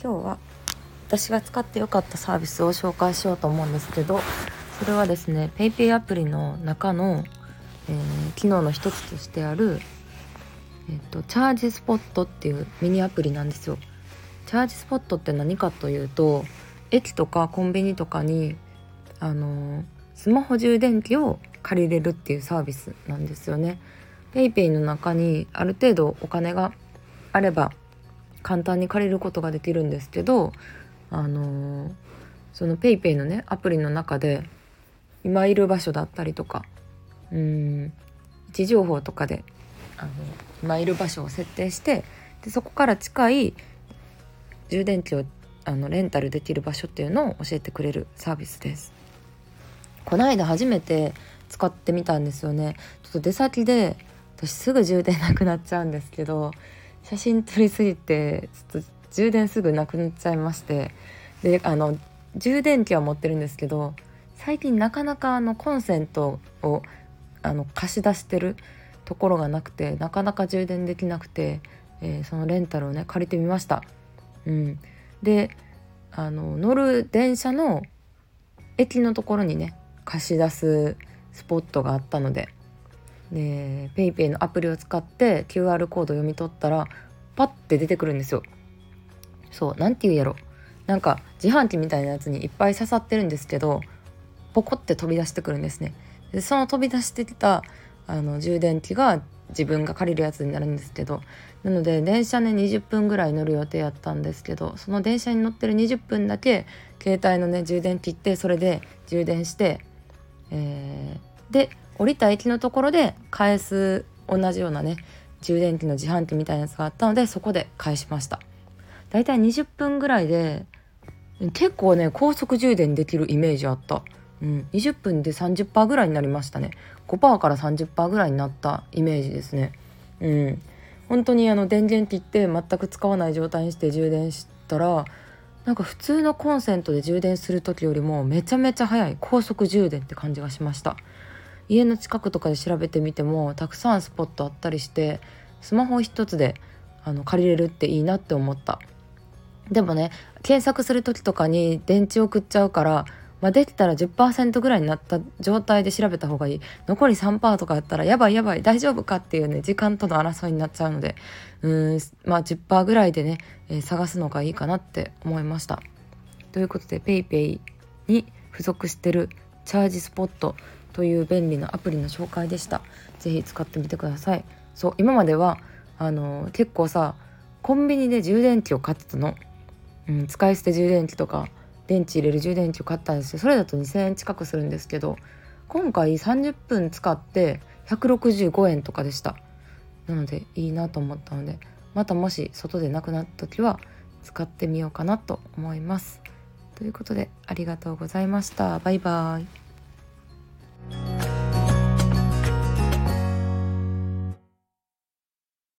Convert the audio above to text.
今日は私が使ってよかったサービスを紹介しようと思うんですけどそれはですね PayPay アプリの中の、えー、機能の一つとしてある、えーと、チャージスポットっていうミニアプリなんですよ。チャージスポットって何かというと駅とかコンビニとかにあのー、スマホ充電器を借りれるっていうサービスなんですよね。PayPay の中にある程度お金があれば簡単に借りることができるんですけどあのー、その PayPay のねアプリの中で今いる場所だったりとかうん位置情報とかであの今いる場所を設定してでそこから近い充電器をあのレンタルできる場所っていうのを教えてくれるサービスです。この間初めて使ってみたんですよねちょっと出先で私すぐ充電なくなっちゃうんですけど写真撮りすぎてちょっと充電すぐなくなっちゃいましてであの充電器は持ってるんですけど最近なかなかあのコンセントをあの貸し出してるところがなくてなかなか充電できなくて、えー、そのレンタルをね借りてみました。うん、であの乗る電車の駅のところにね貸し出すスポットがあったのでで PayPay のアプリを使って QR コード読み取ったらパッて出てくるんですよ。そう何て言うやろなんか自販機みたいなやつにいっぱい刺さってるんですけどポコって飛び出してくるんですね。でその飛び出してきたあの充電器が自分が借りるやつになるんですけどなので電車ね20分ぐらい乗る予定やったんですけどその電車に乗ってる20分だけ携帯のね充電切ってそれで充電して、えー、で降りた駅のところで返す同じようなね充電器の自販機みたいなやつがあったのでそこで返しました。だいたい20分ぐらいで結構ね高速充電できるイメージあった、うん、20分で30%ぐらいになりましたね。5%から30%ぐらいになったイメージですね。うん。本当にあの電源切って全く使わない状態にして充電したらなんか普通のコンセントで充電する時よりもめちゃめちゃ早い高速充電って感じがしました。家の近くとかで調べてみてもたくさんスポットあったりしてスマホ一つであの借りれるっていいなって思った。でもね検索する時とかに電池を食っちゃうから、まあ、できたら10%ぐらいになった状態で調べた方がいい。残り3%とかやったらやばいやばい大丈夫かっていうね時間との争いになっちゃうのでうんまあ10%ぐらいでね、えー、探すのがいいかなって思いました。ということで PayPay に付属してるチャージスポットという便利なアプリの紹介でした。是非使ってみてください。そう今まではあの結構さコンビニで充電器を買ってたの、うん、使い捨て充電器とか電池入れる充電器を買ったんですよ。それだと2,000円近くするんですけど今回30分使って165円とかでした。なのでいいなと思ったのでまたもし外でなくなった時は使ってみようかなと思います。ということでありがとうございました。バイバーイ。